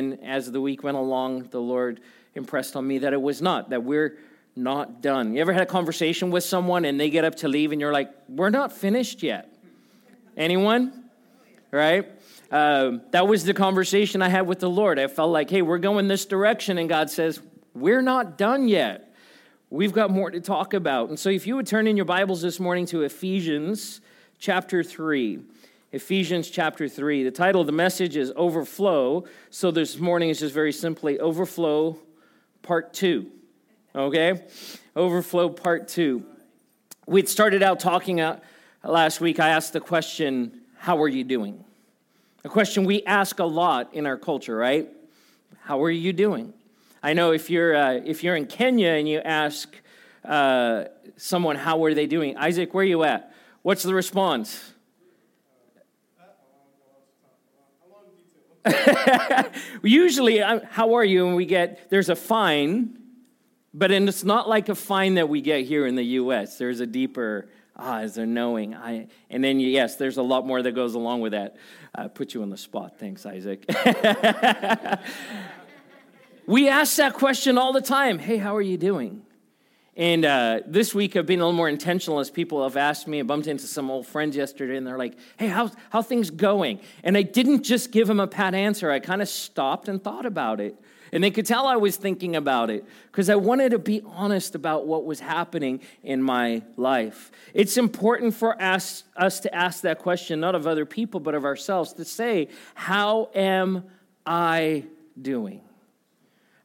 then as the week went along, the Lord impressed on me that it was not, that we're not done. You ever had a conversation with someone and they get up to leave and you're like, we're not finished yet? Anyone? Right? Um, that was the conversation I had with the Lord. I felt like, hey, we're going this direction, and God says, we're not done yet. We've got more to talk about. And so, if you would turn in your Bibles this morning to Ephesians chapter 3. Ephesians chapter 3. The title of the message is Overflow. So, this morning is just very simply Overflow Part 2. Okay? Overflow Part 2. We'd started out talking uh, last week. I asked the question, How are you doing? A question we ask a lot in our culture, right? How are you doing? I know if you're, uh, if you're in Kenya and you ask uh, someone, how are they doing? Isaac, where are you at? What's the response? Usually, uh, how are you? And we get, there's a fine, but and it's not like a fine that we get here in the U.S. There's a deeper, ah, is there knowing? I, and then, yes, there's a lot more that goes along with that. Uh, put you on the spot. Thanks, Isaac. We ask that question all the time Hey, how are you doing? And uh, this week I've been a little more intentional as people have asked me. I bumped into some old friends yesterday and they're like, hey, how's, how things going? And I didn't just give them a pat answer. I kind of stopped and thought about it. And they could tell I was thinking about it because I wanted to be honest about what was happening in my life. It's important for us, us to ask that question, not of other people, but of ourselves, to say, How am I doing?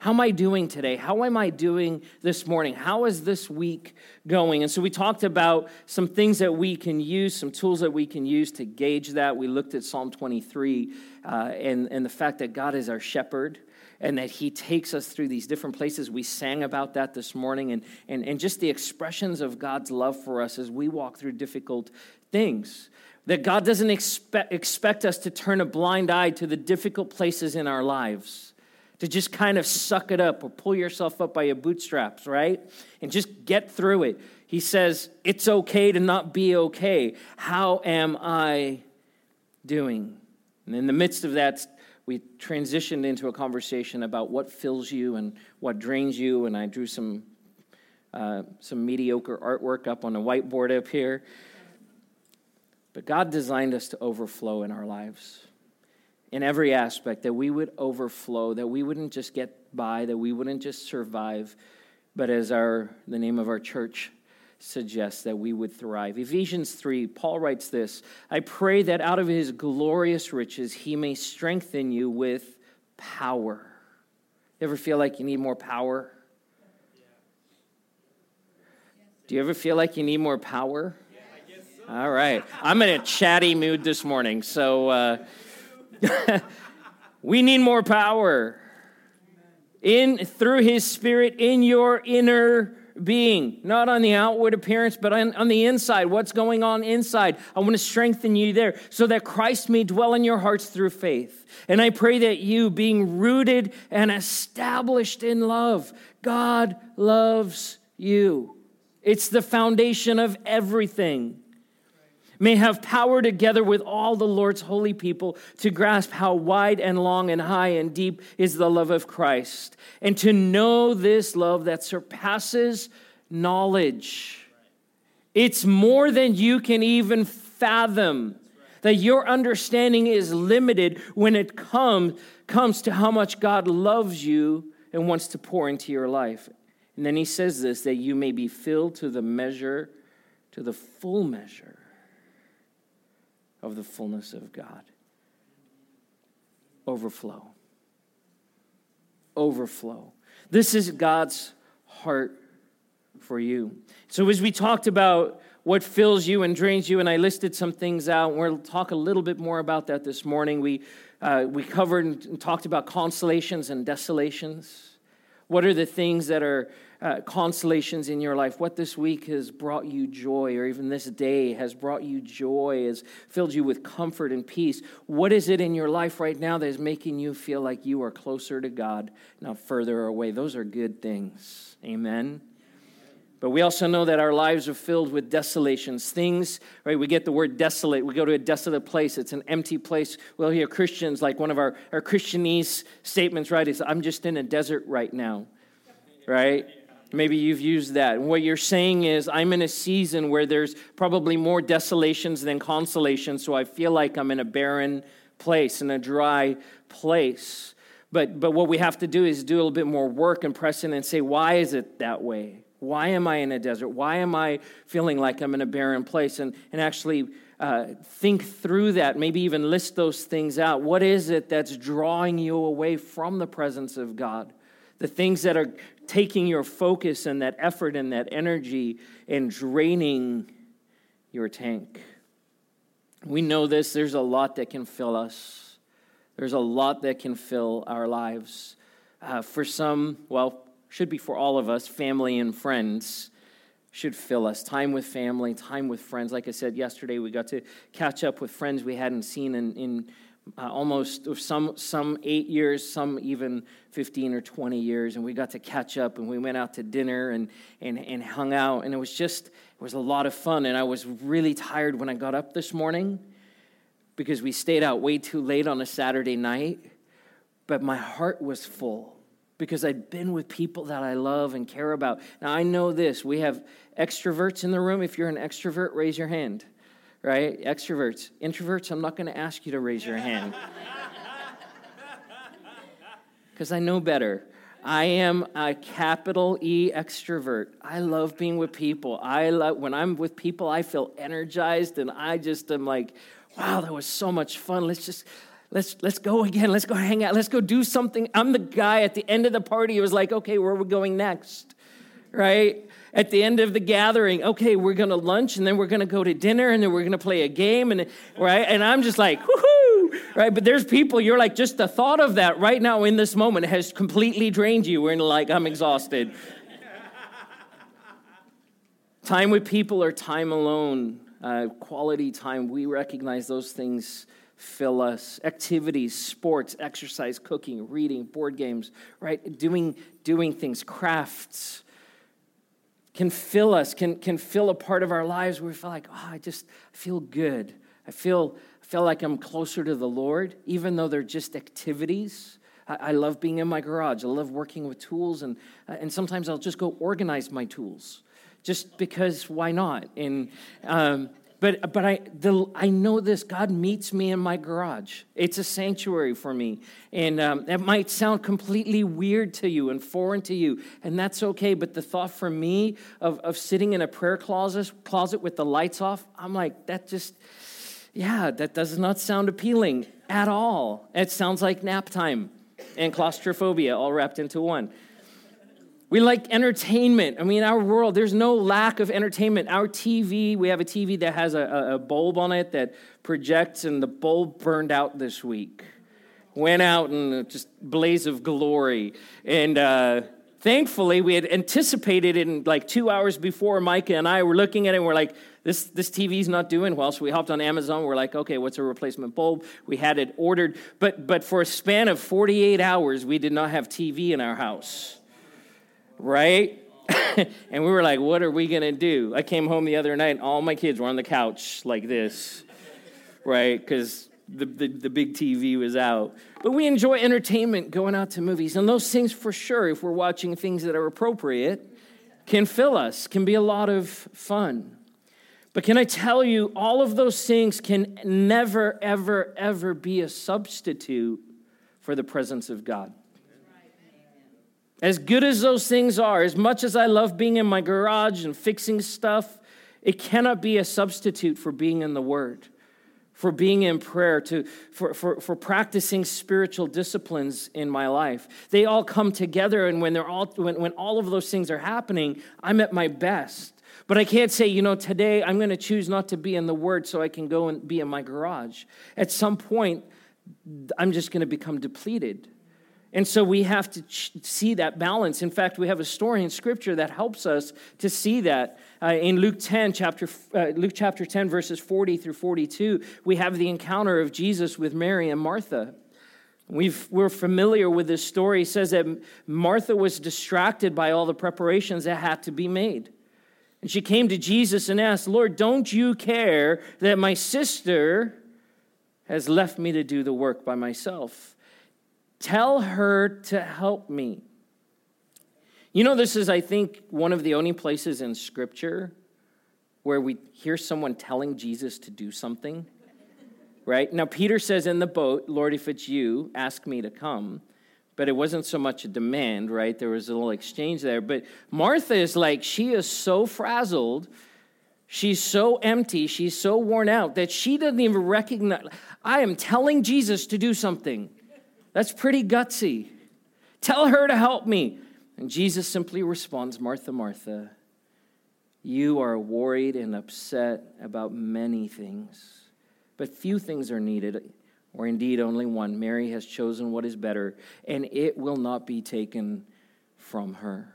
How am I doing today? How am I doing this morning? How is this week going? And so we talked about some things that we can use, some tools that we can use to gauge that. We looked at Psalm 23 uh, and, and the fact that God is our shepherd and that he takes us through these different places. We sang about that this morning and, and, and just the expressions of God's love for us as we walk through difficult things. That God doesn't expect, expect us to turn a blind eye to the difficult places in our lives to just kind of suck it up or pull yourself up by your bootstraps, right? And just get through it. He says, It's okay to not be okay. How am I doing? And in the midst of that, we transitioned into a conversation about what fills you and what drains you. And I drew some, uh, some mediocre artwork up on a whiteboard up here. But God designed us to overflow in our lives in every aspect, that we would overflow, that we wouldn't just get by, that we wouldn't just survive, but as our the name of our church suggests that we would thrive. Ephesians 3, Paul writes this I pray that out of his glorious riches he may strengthen you with power. You ever feel like you need more power? Do you ever feel like you need more power? All right. I'm in a chatty mood this morning, so. Uh, we need more power. In through his spirit in your inner being. Not on the outward appearance but on, on the inside. What's going on inside? I want to strengthen you there so that christ may dwell in your hearts through faith. And i pray that you being rooted and established in love god loves you. It's the foundation of everything may have power together with all the Lord's holy people to grasp how wide and long and high and deep is the love of Christ, and to know this love that surpasses knowledge. It's more than you can even fathom. That your understanding is limited when it come, comes to how much God loves you and wants to pour into your life. And then he says this that you may be filled to the measure, to the full measure of the fullness of God. Overflow. Overflow. This is God's heart for you. So, as we talked about what fills you and drains you, and I listed some things out, we'll talk a little bit more about that this morning. We, uh, we covered and talked about consolations and desolations. What are the things that are uh, consolations in your life, what this week has brought you joy, or even this day has brought you joy, has filled you with comfort and peace. What is it in your life right now that is making you feel like you are closer to God, not further away? Those are good things. Amen. But we also know that our lives are filled with desolations. Things, right? We get the word desolate. We go to a desolate place. It's an empty place. We'll hear Christians, like one of our, our Christianese statements, right? Is I'm just in a desert right now, right? Maybe you've used that. And what you're saying is, I'm in a season where there's probably more desolations than consolations, so I feel like I'm in a barren place, in a dry place. But, but what we have to do is do a little bit more work and press in and say, why is it that way? Why am I in a desert? Why am I feeling like I'm in a barren place? And, and actually uh, think through that, maybe even list those things out. What is it that's drawing you away from the presence of God? The things that are taking your focus and that effort and that energy and draining your tank. We know this, there's a lot that can fill us. There's a lot that can fill our lives. Uh, for some, well, should be for all of us, family and friends should fill us. Time with family, time with friends. Like I said yesterday, we got to catch up with friends we hadn't seen in, in uh, almost some some eight years, some even fifteen or twenty years, and we got to catch up. And we went out to dinner and and and hung out, and it was just it was a lot of fun. And I was really tired when I got up this morning because we stayed out way too late on a Saturday night, but my heart was full because I'd been with people that I love and care about. Now I know this: we have extroverts in the room. If you're an extrovert, raise your hand right? Extroverts. Introverts, I'm not going to ask you to raise your hand. Because I know better. I am a capital E extrovert. I love being with people. I love when I'm with people, I feel energized and I just am like, wow, that was so much fun. Let's just let's let's go again. Let's go hang out. Let's go do something. I'm the guy at the end of the party who was like, okay, where are we going next? Right? at the end of the gathering, okay, we're going to lunch and then we're going to go to dinner and then we're going to play a game and right? And I'm just like, woohoo, right? But there's people you're like just the thought of that right now in this moment has completely drained you. We're like I'm exhausted. time with people or time alone, uh, quality time. We recognize those things fill us activities sports exercise cooking reading board games right doing doing things crafts can fill us, can, can fill a part of our lives where we feel like, oh, I just feel good. I feel, I feel like I'm closer to the Lord, even though they're just activities. I, I love being in my garage. I love working with tools, and, uh, and sometimes I'll just go organize my tools just because why not? And um, but, but I, the, I know this God meets me in my garage. It's a sanctuary for me. And um, that might sound completely weird to you and foreign to you, and that's okay. But the thought for me of, of sitting in a prayer closet, closet with the lights off, I'm like, that just, yeah, that does not sound appealing at all. It sounds like nap time and claustrophobia all wrapped into one. We like entertainment. I mean, our world, there's no lack of entertainment. Our TV, we have a TV that has a, a bulb on it that projects, and the bulb burned out this week. Went out in just blaze of glory. And uh, thankfully, we had anticipated it in like two hours before Micah and I were looking at it, and we're like, this, this TV's not doing well. So we hopped on Amazon. We're like, okay, what's a replacement bulb? We had it ordered. But, but for a span of 48 hours, we did not have TV in our house right? and we were like, what are we going to do? I came home the other night, and all my kids were on the couch like this, right? Because the, the, the, big TV was out. But we enjoy entertainment, going out to movies. And those things, for sure, if we're watching things that are appropriate, can fill us, can be a lot of fun. But can I tell you, all of those things can never, ever, ever be a substitute for the presence of God. As good as those things are, as much as I love being in my garage and fixing stuff, it cannot be a substitute for being in the Word, for being in prayer, to, for, for, for practicing spiritual disciplines in my life. They all come together, and when, they're all, when, when all of those things are happening, I'm at my best. But I can't say, you know, today I'm going to choose not to be in the Word so I can go and be in my garage. At some point, I'm just going to become depleted. And so we have to ch- see that balance. In fact, we have a story in Scripture that helps us to see that. Uh, in Luke 10, chapter, uh, Luke chapter 10, verses 40 through 42, we have the encounter of Jesus with Mary and Martha. We've, we're familiar with this story. It says that Martha was distracted by all the preparations that had to be made. And she came to Jesus and asked, Lord, don't you care that my sister has left me to do the work by myself? Tell her to help me. You know, this is, I think, one of the only places in Scripture where we hear someone telling Jesus to do something, right? Now, Peter says in the boat, Lord, if it's you, ask me to come but it wasn't so much a demand, right? There was a little exchange there. But Martha is like, she is so frazzled, she's so empty, she's so worn out that she doesn't even recognize. I am telling Jesus to do something. That's pretty gutsy. Tell her to help me. And Jesus simply responds, Martha, Martha, you are worried and upset about many things, but few things are needed or indeed only one. Mary has chosen what is better, and it will not be taken from her.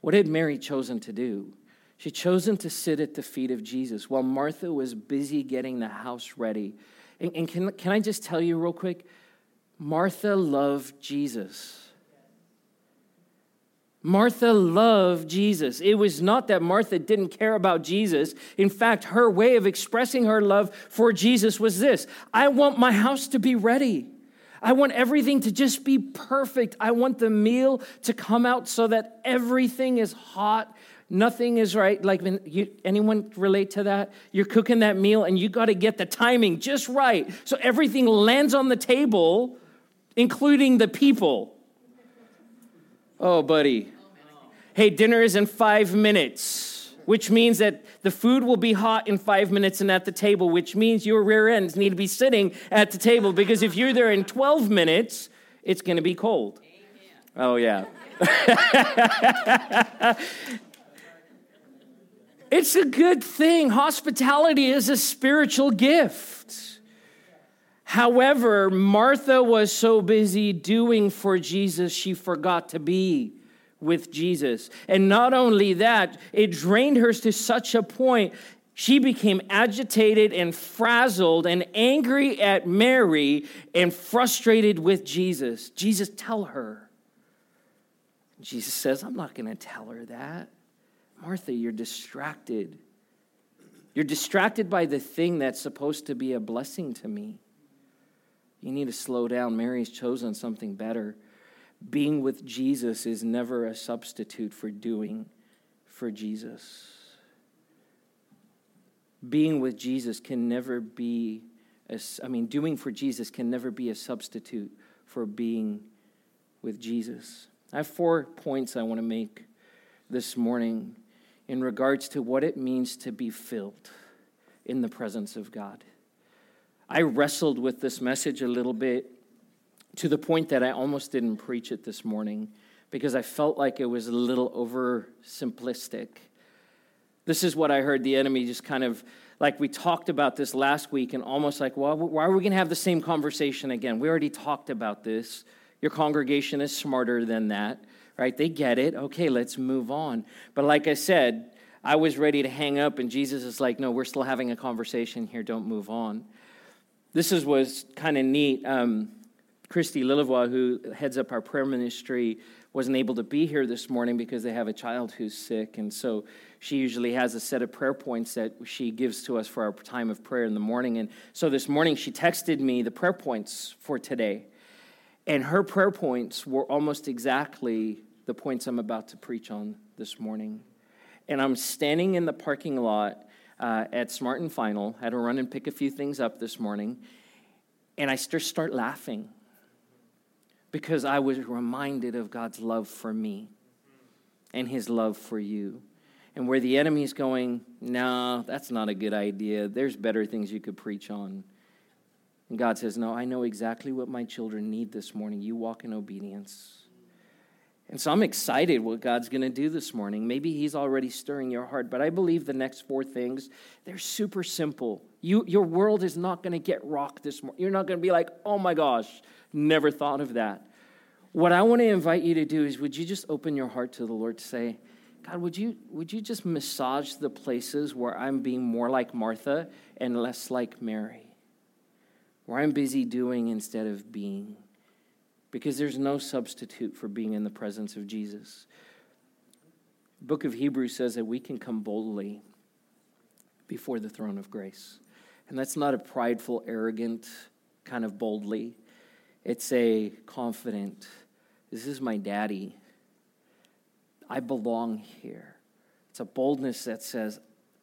What had Mary chosen to do? She chosen to sit at the feet of Jesus while Martha was busy getting the house ready. And, and can, can I just tell you real quick? Martha loved Jesus. Martha loved Jesus. It was not that Martha didn't care about Jesus. In fact, her way of expressing her love for Jesus was this I want my house to be ready. I want everything to just be perfect. I want the meal to come out so that everything is hot. Nothing is right. Like, you, anyone relate to that? You're cooking that meal and you got to get the timing just right so everything lands on the table, including the people. Oh, buddy. Hey, dinner is in five minutes, which means that the food will be hot in five minutes and at the table, which means your rear ends need to be sitting at the table because if you're there in 12 minutes, it's going to be cold. Oh, yeah. it's a good thing. Hospitality is a spiritual gift. However, Martha was so busy doing for Jesus, she forgot to be with Jesus. And not only that, it drained her to such a point, she became agitated and frazzled and angry at Mary and frustrated with Jesus. Jesus, tell her. Jesus says, I'm not going to tell her that. Martha, you're distracted. You're distracted by the thing that's supposed to be a blessing to me. You need to slow down. Mary's chosen something better. Being with Jesus is never a substitute for doing for Jesus. Being with Jesus can never be, a, I mean, doing for Jesus can never be a substitute for being with Jesus. I have four points I want to make this morning in regards to what it means to be filled in the presence of God. I wrestled with this message a little bit to the point that I almost didn't preach it this morning because I felt like it was a little over simplistic. This is what I heard the enemy just kind of like we talked about this last week and almost like, well, why are we going to have the same conversation again? We already talked about this. Your congregation is smarter than that, right? They get it. Okay, let's move on. But like I said, I was ready to hang up, and Jesus is like, no, we're still having a conversation here. Don't move on. This is, was kind of neat. Um, Christy Lillevoix, who heads up our prayer ministry, wasn't able to be here this morning because they have a child who's sick. And so she usually has a set of prayer points that she gives to us for our time of prayer in the morning. And so this morning she texted me the prayer points for today. And her prayer points were almost exactly the points I'm about to preach on this morning. And I'm standing in the parking lot uh, at Smart and Final. Had to run and pick a few things up this morning. And I just start laughing because I was reminded of God's love for me and his love for you. And where the enemy is going, no, that's not a good idea. There's better things you could preach on. And God says, No, I know exactly what my children need this morning. You walk in obedience. And so I'm excited what God's going to do this morning. Maybe He's already stirring your heart, but I believe the next four things, they're super simple. You, your world is not going to get rocked this morning. You're not going to be like, oh my gosh, never thought of that. What I want to invite you to do is would you just open your heart to the Lord to say, God, would you, would you just massage the places where I'm being more like Martha and less like Mary? Where I'm busy doing instead of being because there's no substitute for being in the presence of Jesus. The book of Hebrews says that we can come boldly before the throne of grace. And that's not a prideful, arrogant kind of boldly. It's a confident, this is my daddy. I belong here. It's a boldness that says,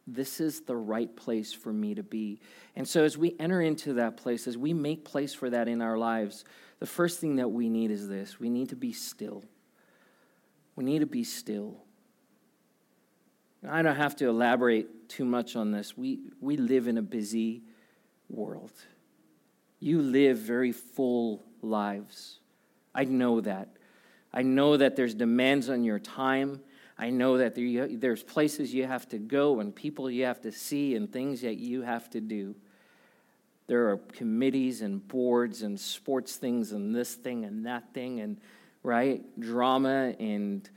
this is the right place for me to be. And so, as we enter into that place, as we make place for that in our lives, the first thing that we need is this we need to be still. We need to be still. I don't have to elaborate too much on this. We, we live in a busy world. You live very full lives. I know that. I know that there's demands on your time. I know that there, there's places you have to go and people you have to see and things that you have to do. There are committees and boards and sports things and this thing and that thing and, right, drama and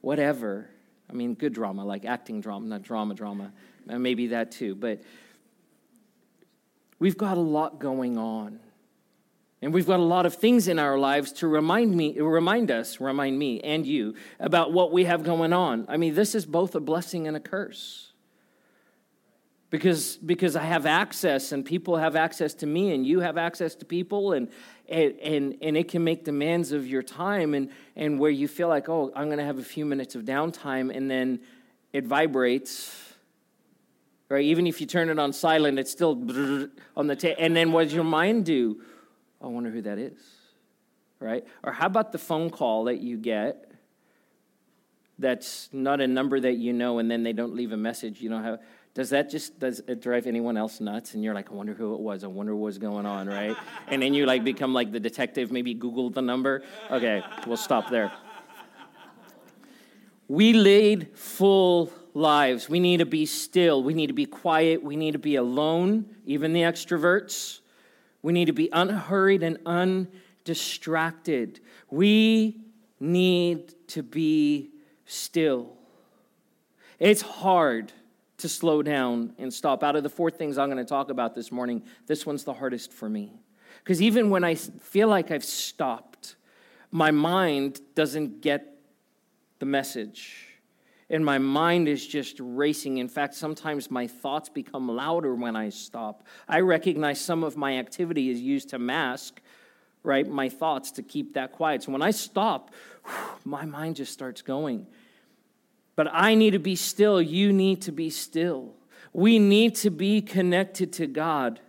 whatever. I mean, good drama, like acting drama, not drama, drama. Uh, maybe that too. But we've got a lot going on. And we've got a lot of things in our lives to remind me, remind us, remind me and you about what we have going on. I mean, this is both a blessing and a curse. Because, because I have access and people have access to me and you have access to people and, and, and, and it can make demands of your time and, and where you feel like, oh, I'm going to have a few minutes of downtime and then it vibrates right? Even if you turn it on silent, it's still on the tape. And then what does your mind do? Oh, I wonder who that is, right? Or how about the phone call that you get that's not a number that you know and then they don't leave a message? You don't have. Does that just does it drive anyone else nuts? And you're like, I wonder who it was. I wonder what was going on, right? and then you like become like the detective. Maybe Google the number. Okay, we'll stop there. We lead full lives. We need to be still. We need to be quiet. We need to be alone, even the extroverts. We need to be unhurried and undistracted. We need to be still. It's hard to slow down and stop. Out of the four things I'm going to talk about this morning, this one's the hardest for me. Because even when I feel like I've stopped, my mind doesn't get the message and my mind is just racing. In fact, sometimes my thoughts become louder when I stop. I recognize some of my activity is used to mask, right, my thoughts to keep that quiet. So when I stop, my mind just starts going. But I need to be still. You need to be still. We need to be connected to God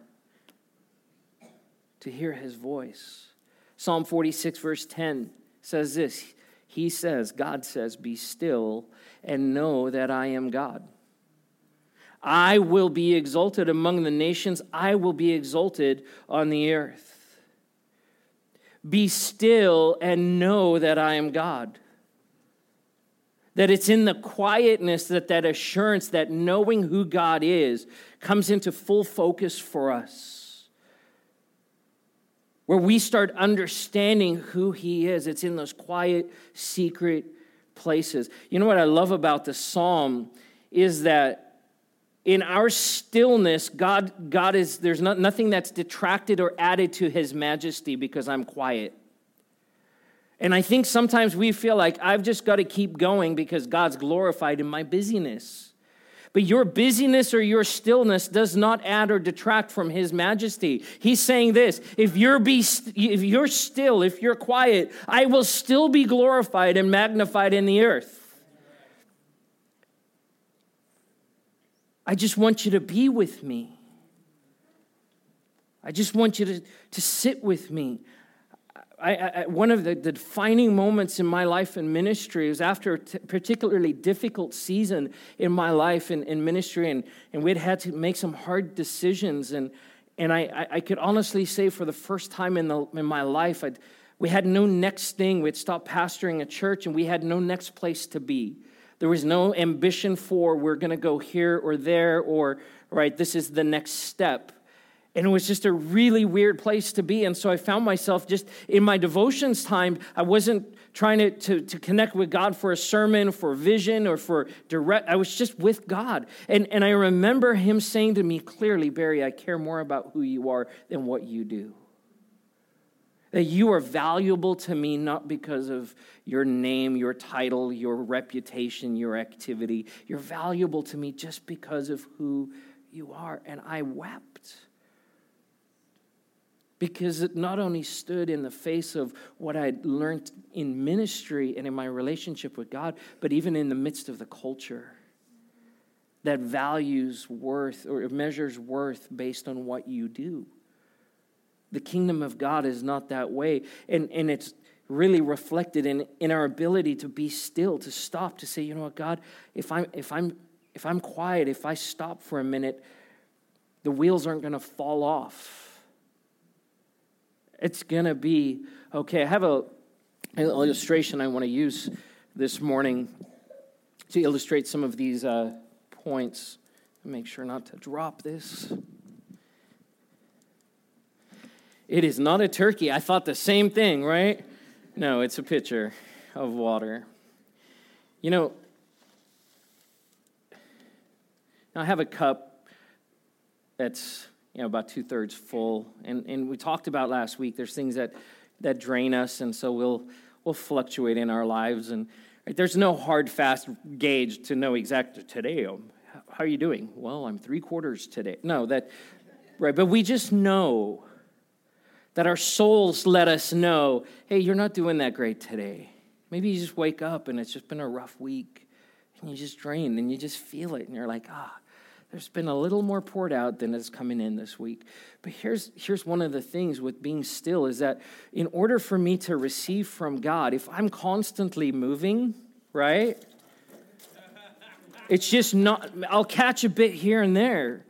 to hear his voice. Psalm 46, verse 10 says this He says, God says, Be still and know that I am God. I will be exalted among the nations, I will be exalted on the earth. Be still and know that I am God. That it's in the quietness that that assurance, that knowing who God is, comes into full focus for us. Where we start understanding who He is. It's in those quiet, secret places. You know what I love about the psalm is that in our stillness, God, God is, there's not, nothing that's detracted or added to his majesty because I'm quiet. And I think sometimes we feel like I've just got to keep going because God's glorified in my busyness. But your busyness or your stillness does not add or detract from his majesty. He's saying this, if you're be if you're still, if you're quiet, I will still be glorified and magnified in the earth. I just want you to be with me. I just want you to, to sit with me. I, I, one of the, the, defining moments in my life in ministry was after a t- particularly difficult season in my life in, in ministry, and, and we'd had to make some hard decisions. And, and I, I could honestly say, for the first time in, the, in my life, I'd, we had no next thing. We'd stopped pastoring a church, and we had no next place to be. There was no ambition for we're going to go here or there, or, right, this is the next step. And it was just a really weird place to be. And so I found myself just in my devotions time, I wasn't trying to, to, to, connect with God for a sermon, for vision, or for direct. I was just with God. And, and I remember him saying to me clearly, Barry, I care more about who you are than what you do. That you are valuable to me not because of your name, your title, your reputation, your activity. You're valuable to me just because of who you are. And I wept because it not only stood in the face of what I'd learned in ministry and in my relationship with God, but even in the midst of the culture that values worth or measures worth based on what you do. The kingdom of God is not that way. And, and it's really reflected in, in our ability to be still, to stop, to say, you know what, God, if I'm, if I'm, if I'm quiet, if I stop for a minute, the wheels aren't going to fall off. It's going to be okay. I have a, an illustration I want to use this morning to illustrate some of these uh, points. Make sure not to drop this. It is not a turkey. I thought the same thing, right? No, it's a pitcher of water. You know, I have a cup that's you know about two thirds full, and, and we talked about last week. There's things that that drain us, and so we'll we'll fluctuate in our lives, and right, there's no hard fast gauge to know exactly today. Um, how are you doing? Well, I'm three quarters today. No, that right, but we just know that our souls let us know hey, you're not doing that great today. Maybe you just wake up and it's just been a rough week and you just drain and you just feel it and you're like, ah, there's been a little more poured out than is coming in this week. But here's, here's one of the things with being still is that in order for me to receive from God, if I'm constantly moving, right? It's just not, I'll catch a bit here and there.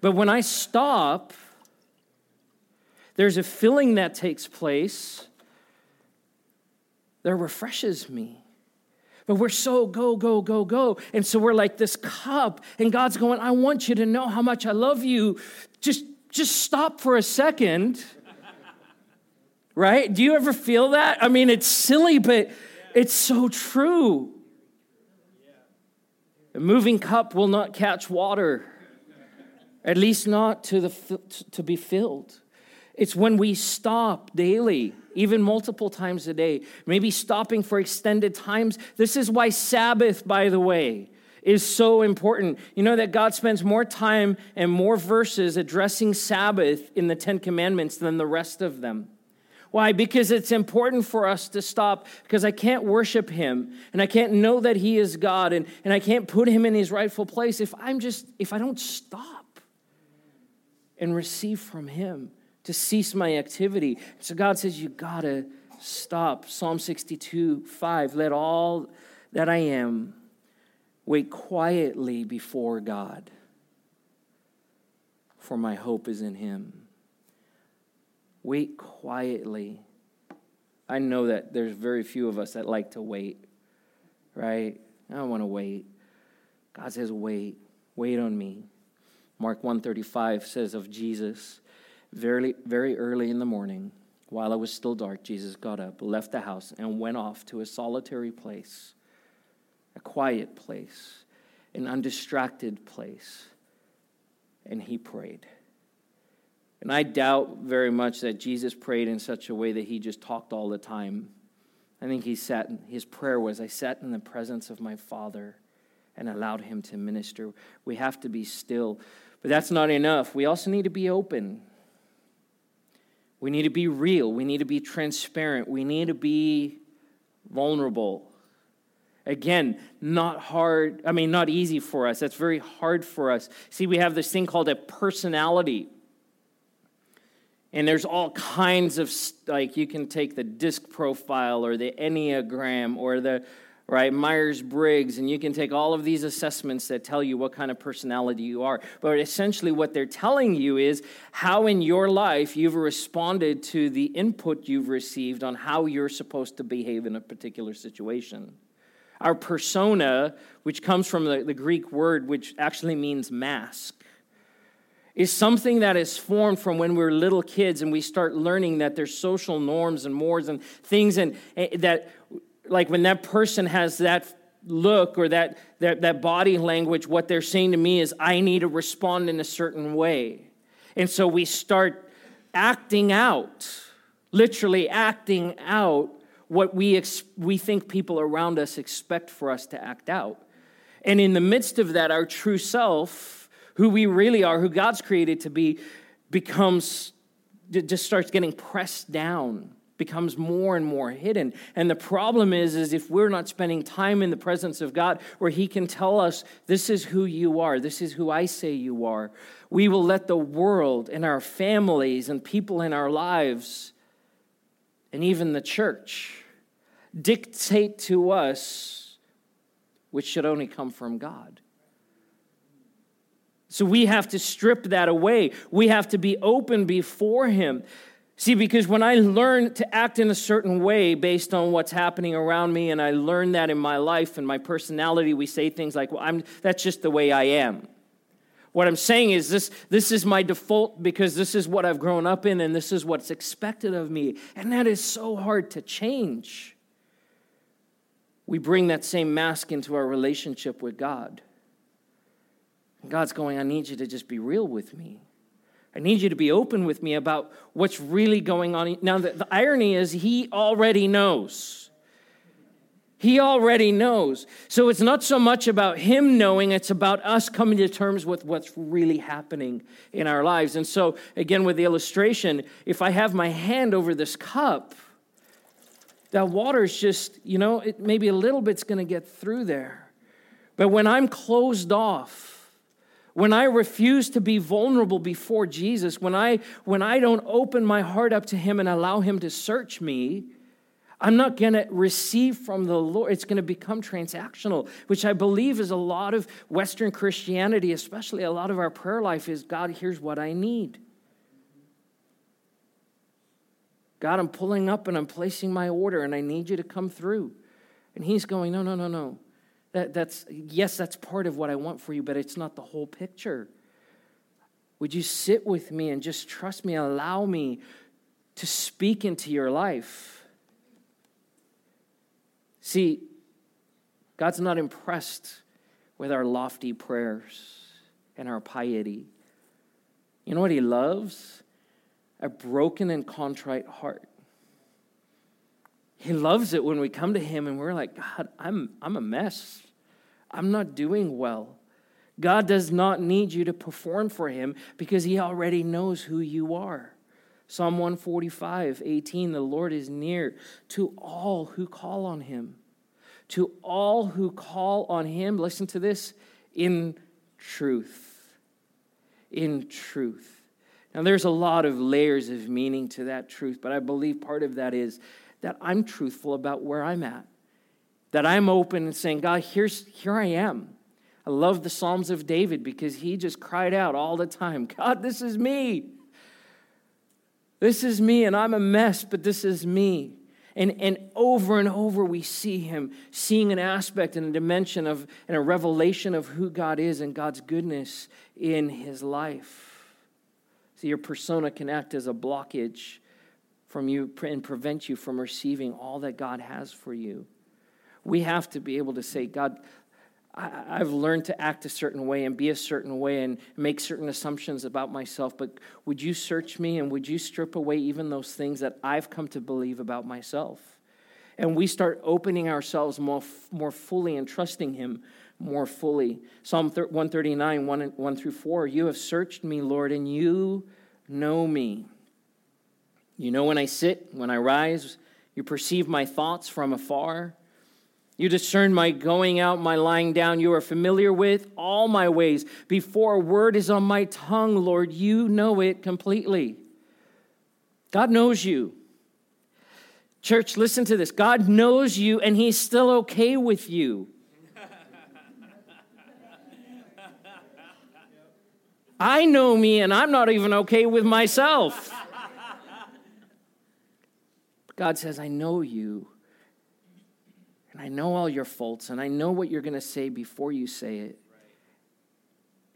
But when I stop, there's a filling that takes place that refreshes me. But we're so go, go, go, go. And so we're like this cup, and God's going, I want you to know how much I love you. Just, just stop for a second. right? Do you ever feel that? I mean, it's silly, but it's so true. A moving cup will not catch water, at least not to, the, to be filled. It's when we stop daily, even multiple times a day, maybe stopping for extended times. This is why Sabbath, by the way, is so important. You know that God spends more time and more verses addressing Sabbath in the Ten Commandments than the rest of them. Why? Because it's important for us to stop because I can't worship him and I can't know that he is God and, and I can't put him in his rightful place if I'm just if I don't stop and receive from him to cease my activity. So God says, You gotta stop. Psalm 62 5 Let all that I am wait quietly before God, for my hope is in Him. Wait quietly. I know that there's very few of us that like to wait, right? I don't want to wait. God says, wait, wait on me. Mark 135 says of Jesus, very, very early in the morning, while it was still dark, Jesus got up, left the house, and went off to a solitary place, a quiet place, an undistracted place, and he prayed. And I doubt very much that Jesus prayed in such a way that he just talked all the time. I think he sat, his prayer was, I sat in the presence of my Father and allowed him to minister. We have to be still. But that's not enough. We also need to be open. We need to be real. We need to be transparent. We need to be vulnerable. Again, not hard, I mean, not easy for us. That's very hard for us. See, we have this thing called a personality. And there's all kinds of, like, you can take the disc profile or the Enneagram or the right? Myers Briggs, and you can take all of these assessments that tell you what kind of personality you are. But essentially, what they're telling you is how in your life you've responded to the input you've received on how you're supposed to behave in a particular situation. Our persona, which comes from the, the Greek word which actually means mask, is something that is formed from when we're little kids and we start learning that there's social norms and mores and things and, and eh, that like when that person has that look or that, that, that body language, what they're saying to me is, I need to respond in a certain way. And so we start acting out literally acting out what we, ex- we think people around us expect for us to act out. And in the midst of that, our true self, who we really are, who God's created to be, becomes, just starts getting pressed down becomes more and more hidden and the problem is is if we're not spending time in the presence of god where he can tell us this is who you are this is who i say you are we will let the world and our families and people in our lives and even the church dictate to us which should only come from god so we have to strip that away. We have to be open before Him. See, because when I learn to act in a certain way based on what's happening around me, and I learn that in my life and my personality, we say things like, well, I'm, that's just the way I am. What I'm saying is this, this is my default because this is what I've grown up in and this is what's expected of me. And that is so hard to change. We bring that same mask into our relationship with God. And God's going, I need you to just be real with me. I need you to be open with me about what's really going on. Now, the, the irony is, he already knows. He already knows. So it's not so much about him knowing, it's about us coming to terms with what's really happening in our lives. And so, again, with the illustration, if I have my hand over this cup, that water's just, you know, it, maybe a little bit's to get through there. But when I'm closed off, when I refuse to be vulnerable before Jesus, when I, when I don't open my heart up to Him and allow Him to search me, I'm not going to receive from the Lord. It's going to become transactional, which I believe is a lot of Western Christianity, especially a lot of our prayer life is God, here's what I need. God, I'm pulling up and I'm placing my order and I need you to come through. And He's going, no, no, no, no. That, that's, yes, that's part of what I want for you, but it's not the whole picture. Would you sit with me and just trust me, allow me to speak into your life? See, God's not impressed with our lofty prayers and our piety. You know what He loves? A broken and contrite heart. He loves it when we come to Him and we're like, God, I'm, I'm a mess. I'm not doing well. God does not need you to perform for him because he already knows who you are. Psalm 145, 18, the Lord is near to all who call on him. To all who call on him, listen to this, in truth. In truth. Now, there's a lot of layers of meaning to that truth, but I believe part of that is that I'm truthful about where I'm at that I'm open and saying, God, here's, here I am. I love the Psalms of David because he just cried out all the time, God, this is me. This is me, and I'm a mess, but this is me. And, and over and over, we see him seeing an aspect and a dimension of and a revelation of who God is and God's goodness in his life. So your persona can act as a blockage from you and prevent you from receiving all that God has for you we have to be able to say, God, I, have learned to act a certain way and be a certain way and make certain assumptions about myself, but would you search me and would you strip away even those things that I've come to believe about myself? And we start opening ourselves more, more fully and trusting Him more fully. Psalm 139, 1, 1 through 4 You have searched me, Lord, and you know me. You know when I sit, when I rise, you perceive my thoughts from afar. You discern my going out, my lying down. You are familiar with all my ways. Before a word is on my tongue, Lord, you know it completely. God knows you. Church, listen to this. God knows you, and He's still okay with you. I know me, and I'm not even okay with myself. God says, I know you and I know all your faults, and I know what you're going to say before you say it.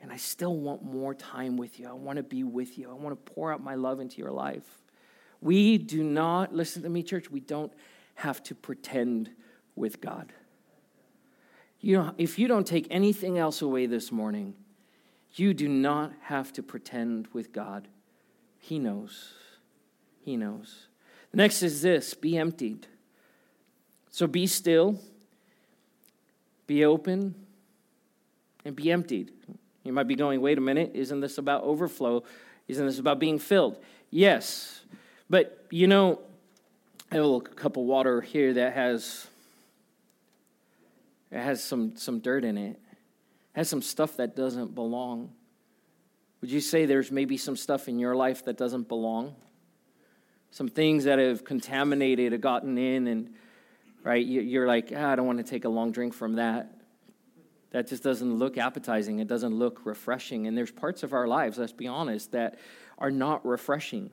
And I still want more time with you. I want to be with you. I want to pour out my love into your life. We do not, listen to me, church, we don't have to pretend with God. You know, if you don't take anything else away this morning, you do not have to pretend with God. He knows. He knows. Next is this be emptied. So be still, be open, and be emptied. You might be going, wait a minute, isn't this about overflow? Isn't this about being filled? Yes. But you know, I have a little cup of water here that has it has some, some dirt in it. it has some stuff that doesn't belong. Would you say there's maybe some stuff in your life that doesn't belong? Some things that have contaminated, have gotten in, and right, you're like, ah, I don't want to take a long drink from that. That just doesn't look appetizing. It doesn't look refreshing. And there's parts of our lives, let's be honest, that are not refreshing.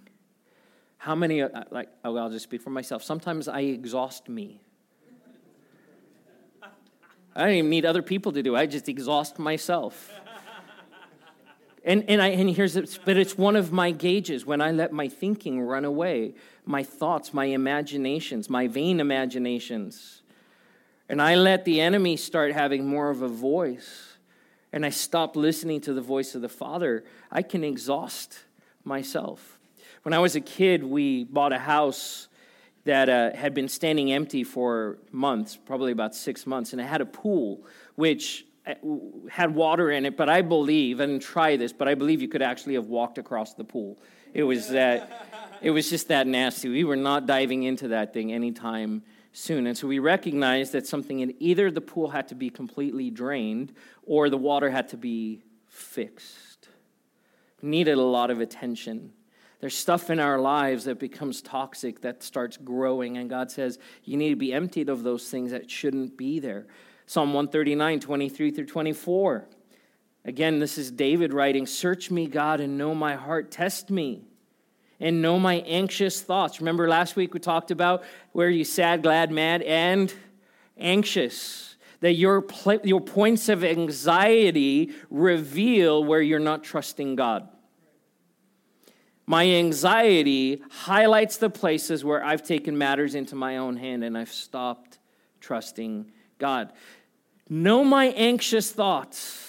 How many, uh, like, oh, I'll just speak for myself. Sometimes I exhaust me. I don't even need other people to do it. I just exhaust myself. And, and, I, and here's but it's one of my gauges when I let my thinking run away, my thoughts, my imaginations, my vain imaginations. And I let the enemy start having more of a voice. And I stop listening to the voice of the Father. I can exhaust myself. When I was a kid, we bought a house that uh, had been standing empty for months, probably about six months, and it had a pool, which uh, had water in it, but I believe, and try this, but I believe you could actually have walked across the pool. It was that, it was just that nasty. We were not diving into that thing anytime soon. And so we recognized that something in either the pool had to be completely drained or the water had to be fixed. needed a lot of attention. There's stuff in our lives that becomes toxic, that starts growing, and God says you need to be emptied of those things that shouldn't be there. Psalm 139, 23 through 24. Again, this is David writing Search me, God, and know my heart. Test me and know my anxious thoughts. Remember last week we talked about where you sad, glad, mad, and anxious. That your, your points of anxiety reveal where you're not trusting God. My anxiety highlights the places where I've taken matters into my own hand and I've stopped trusting God. Know my anxious thoughts.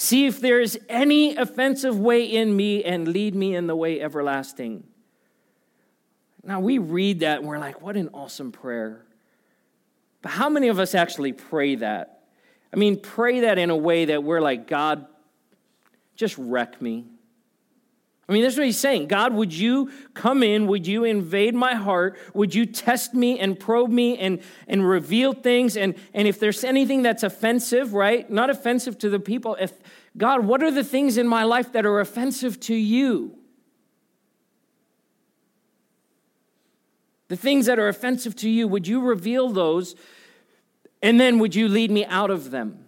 See if there is any offensive way in me and lead me in the way everlasting. Now, we read that and we're like, what an awesome prayer. But how many of us actually pray that? I mean, pray that in a way that we're like, God, just wreck me. I mean, that's what he's saying. God, would you come in? Would you invade my heart? Would you test me and probe me and, and reveal things? And, and if there's anything that's offensive, right? Not offensive to the people, if God, what are the things in my life that are offensive to you? The things that are offensive to you, would you reveal those? And then would you lead me out of them?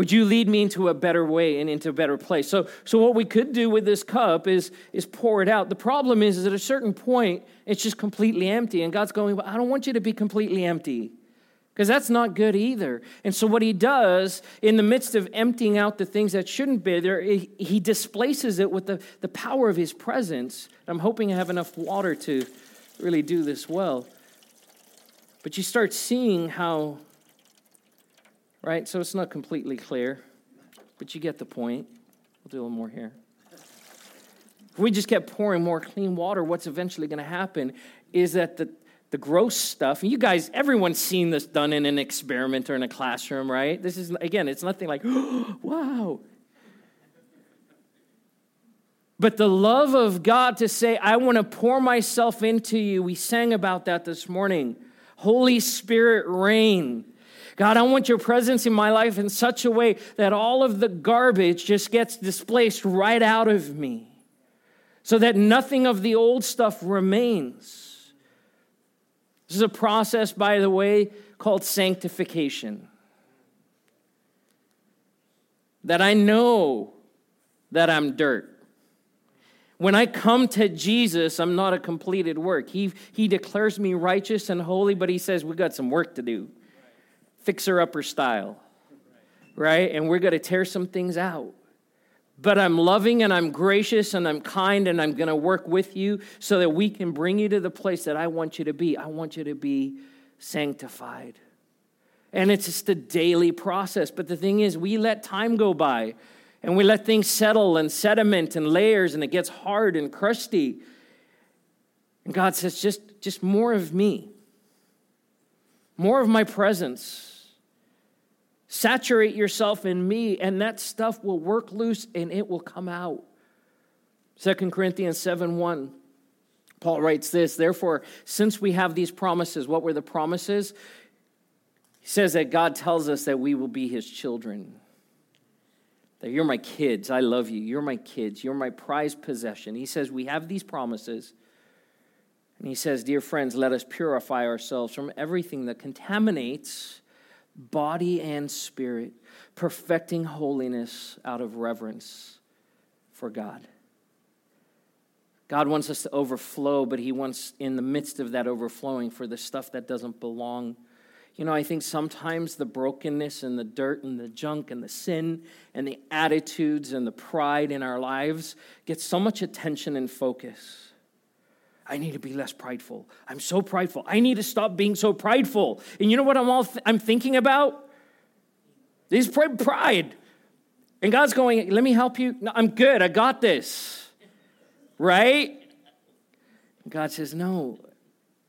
Would you lead me into a better way and into a better place? So, so what we could do with this cup is, is pour it out. The problem is, is at a certain point, it's just completely empty. And God's going, well, I don't want you to be completely empty because that's not good either. And so, what he does in the midst of emptying out the things that shouldn't be there, he displaces it with the, the power of his presence. I'm hoping I have enough water to really do this well. But you start seeing how right? So it's not completely clear, but you get the point. We'll do a little more here. If we just kept pouring more clean water, what's eventually going to happen is that the, the gross stuff, and you guys, everyone's seen this done in an experiment or in a classroom, right? This is, again, it's nothing like, oh, wow. But the love of God to say, I want to pour myself into you, we sang about that this morning. Holy Spirit, reign. God, I want your presence in my life in such a way that all of the garbage just gets displaced right out of me so that nothing of the old stuff remains. This is a process, by the way, called sanctification. That I know that I'm dirt. When I come to Jesus, I'm not a completed work. He, he declares me righteous and holy, but he says, we got some work to do fixer upper style, right? And we're going to tear some things out. But I'm loving and I'm gracious and I'm kind and I'm going to work with you so that we can bring you to the place that I want you to be. I want you to be sanctified. And it's just a daily process. But the thing is, we let time go by and we let things settle and sediment and layers and it gets hard and crusty. And God says, just, just more of me, more of my presence. Saturate yourself in me, and that stuff will work loose and it will come out. 2 Corinthians 7 1. Paul writes this Therefore, since we have these promises, what were the promises? He says that God tells us that we will be his children. That you're my kids. I love you. You're my kids. You're my prized possession. He says we have these promises. And he says, Dear friends, let us purify ourselves from everything that contaminates body and spirit, perfecting holiness out of reverence for God. God wants us to overflow, but He wants, in the midst of that overflowing, for the stuff that doesn't belong. You know, I think sometimes the brokenness and the dirt and the junk and the sin and the attitudes and the pride in our lives get so much attention and focus. I need to be less prideful. I'm so prideful. I need to stop being so prideful. And you know what I'm all th- I'm thinking about? This pride. And God's going, "Let me help you." No, I'm good. I got this right? God says, no,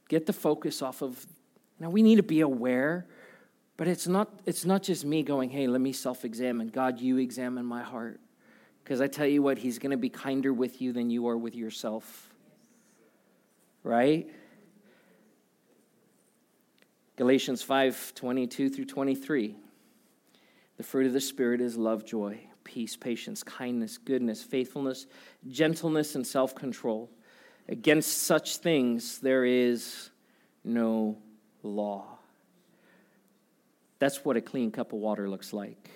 get the focus off of. Now, we need to be aware, but it's not, it's not just me going, hey, let me self examine. God, you examine my heart. Because I tell you what, He's going to be kinder with you than you are with yourself. Right? Galatians 5 22 through 23. The fruit of the Spirit is love, joy, peace, patience, kindness, goodness, faithfulness, gentleness, and self control. Against such things there is no law. That's what a clean cup of water looks like.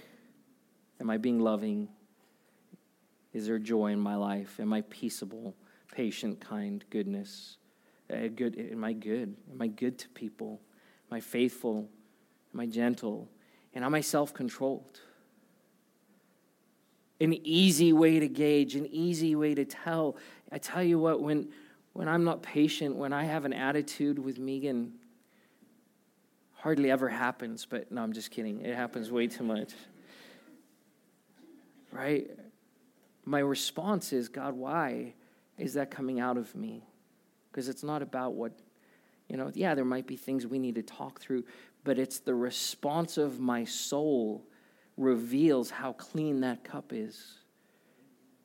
Am I being loving? Is there joy in my life? Am I peaceable, patient, kind, goodness? Uh, good, am I good? Am I good to people? Am I faithful? Am I gentle? And am I self controlled? an easy way to gauge, an easy way to tell. I tell you what, when, when I'm not patient, when I have an attitude with Megan, hardly ever happens, but no, I'm just kidding. It happens way too much. Right? My response is, God, why is that coming out of me? Because it's not about what, you know, yeah, there might be things we need to talk through, but it's the response of my soul reveals how clean that cup is.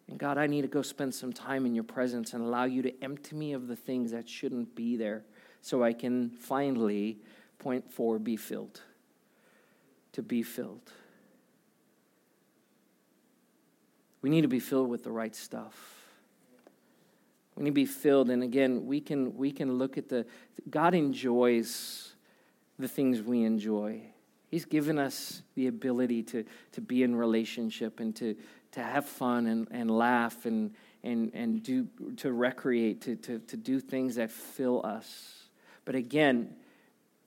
And God, I need to go spend some time in your presence and allow you to empty me of the things that shouldn't be there so I can finally, point four, be filled. To be filled. We need to be filled with the right stuff. We need to be filled, and again, we can we can look at the God enjoys the things we enjoy. He's given us the ability to, to be in relationship and to, to have fun and, and laugh and, and, and do, to recreate, to, to, to do things that fill us. But again,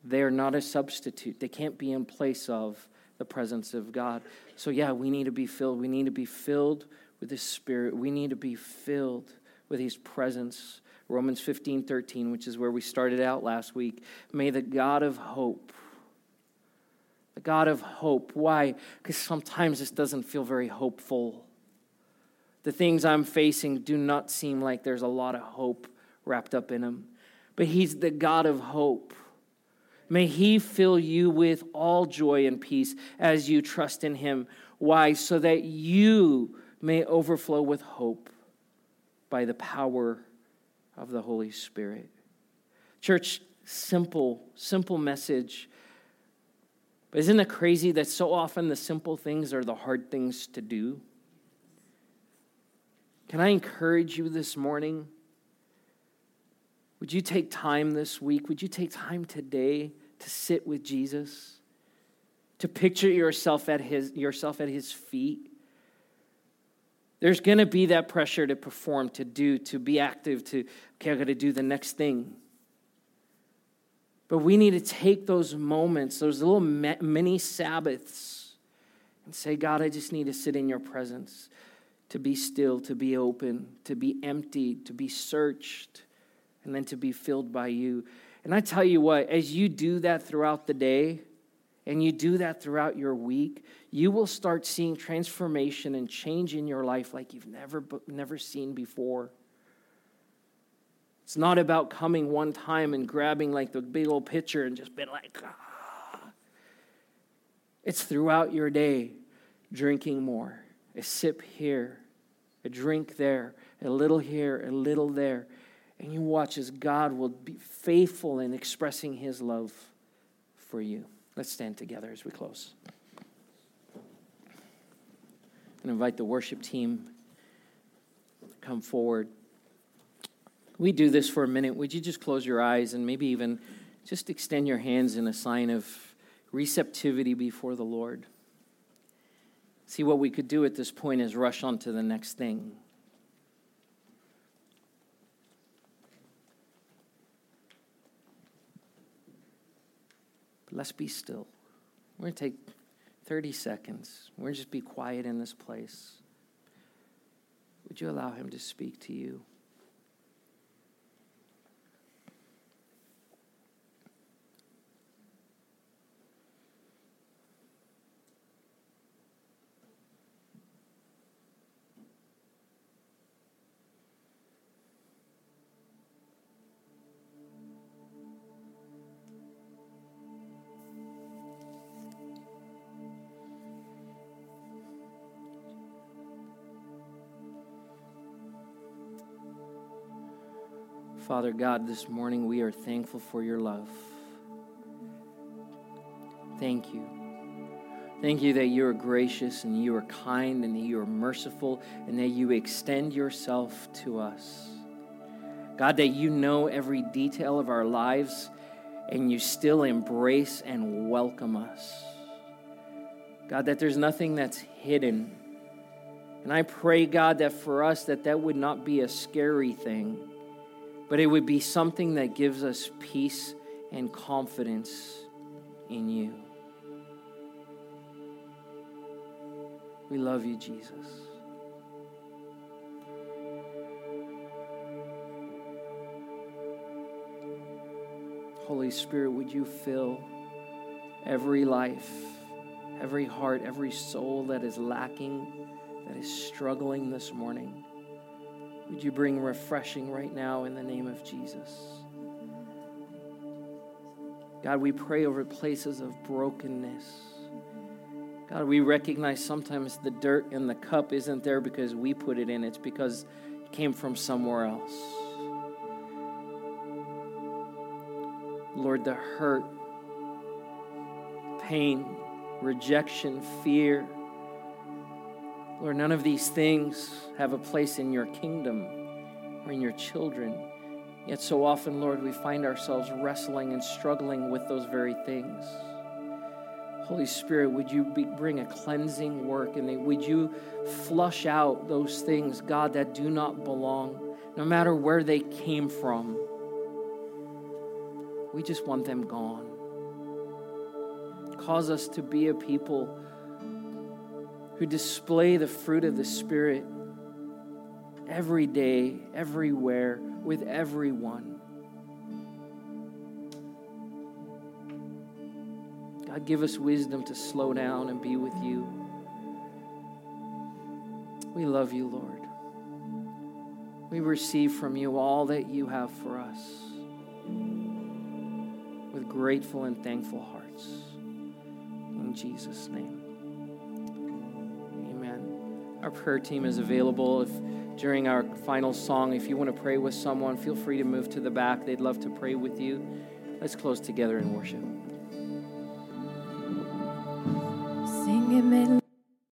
they're not a substitute. They can't be in place of the presence of God. So, yeah, we need to be filled. We need to be filled with the Spirit. We need to be filled with His presence. Romans 15 13, which is where we started out last week. May the God of hope the God of hope. Why? Because sometimes this doesn't feel very hopeful. The things I'm facing do not seem like there's a lot of hope wrapped up in them. But He's the God of hope. May He fill you with all joy and peace as you trust in Him. Why? So that you may overflow with hope by the power of the Holy Spirit. Church, simple, simple message but isn't it crazy that so often the simple things are the hard things to do? Can I encourage you this morning? Would you take time this week? Would you take time today to sit with Jesus? To picture yourself at his, yourself at his feet? There's going to be that pressure to perform, to do, to be active, to, okay, I got to do the next thing. But we need to take those moments, those little mini Sabbaths, and say, God, I just need to sit in your presence, to be still, to be open, to be emptied, to be searched, and then to be filled by you. And I tell you what, as you do that throughout the day, and you do that throughout your week, you will start seeing transformation and change in your life like you've never, never seen before. It's not about coming one time and grabbing like the big old pitcher and just being like, ah. It's throughout your day drinking more. A sip here, a drink there, a little here, a little there. And you watch as God will be faithful in expressing his love for you. Let's stand together as we close. And invite the worship team to come forward. We do this for a minute. Would you just close your eyes and maybe even just extend your hands in a sign of receptivity before the Lord? See, what we could do at this point is rush on to the next thing. But let's be still. We're going to take 30 seconds. We're just be quiet in this place. Would you allow him to speak to you? Father God, this morning we are thankful for your love. Thank you. Thank you that you are gracious and you are kind and that you are merciful and that you extend yourself to us. God, that you know every detail of our lives and you still embrace and welcome us. God, that there's nothing that's hidden. And I pray, God, that for us that that would not be a scary thing but it would be something that gives us peace and confidence in you. We love you, Jesus. Holy Spirit, would you fill every life, every heart, every soul that is lacking, that is struggling this morning? Would you bring refreshing right now in the name of Jesus? God, we pray over places of brokenness. God, we recognize sometimes the dirt in the cup isn't there because we put it in, it's because it came from somewhere else. Lord, the hurt, pain, rejection, fear, Lord, none of these things have a place in your kingdom or in your children. Yet so often, Lord, we find ourselves wrestling and struggling with those very things. Holy Spirit, would you be, bring a cleansing work and would you flush out those things, God, that do not belong, no matter where they came from? We just want them gone. Cause us to be a people who display the fruit of the Spirit every day, everywhere, with everyone. God, give us wisdom to slow down and be with you. We love you, Lord. We receive from you all that you have for us with grateful and thankful hearts. In Jesus' name. Our prayer team is available if during our final song, if you want to pray with someone, feel free to move to the back. They'd love to pray with you. Let's close together in worship. Sing it,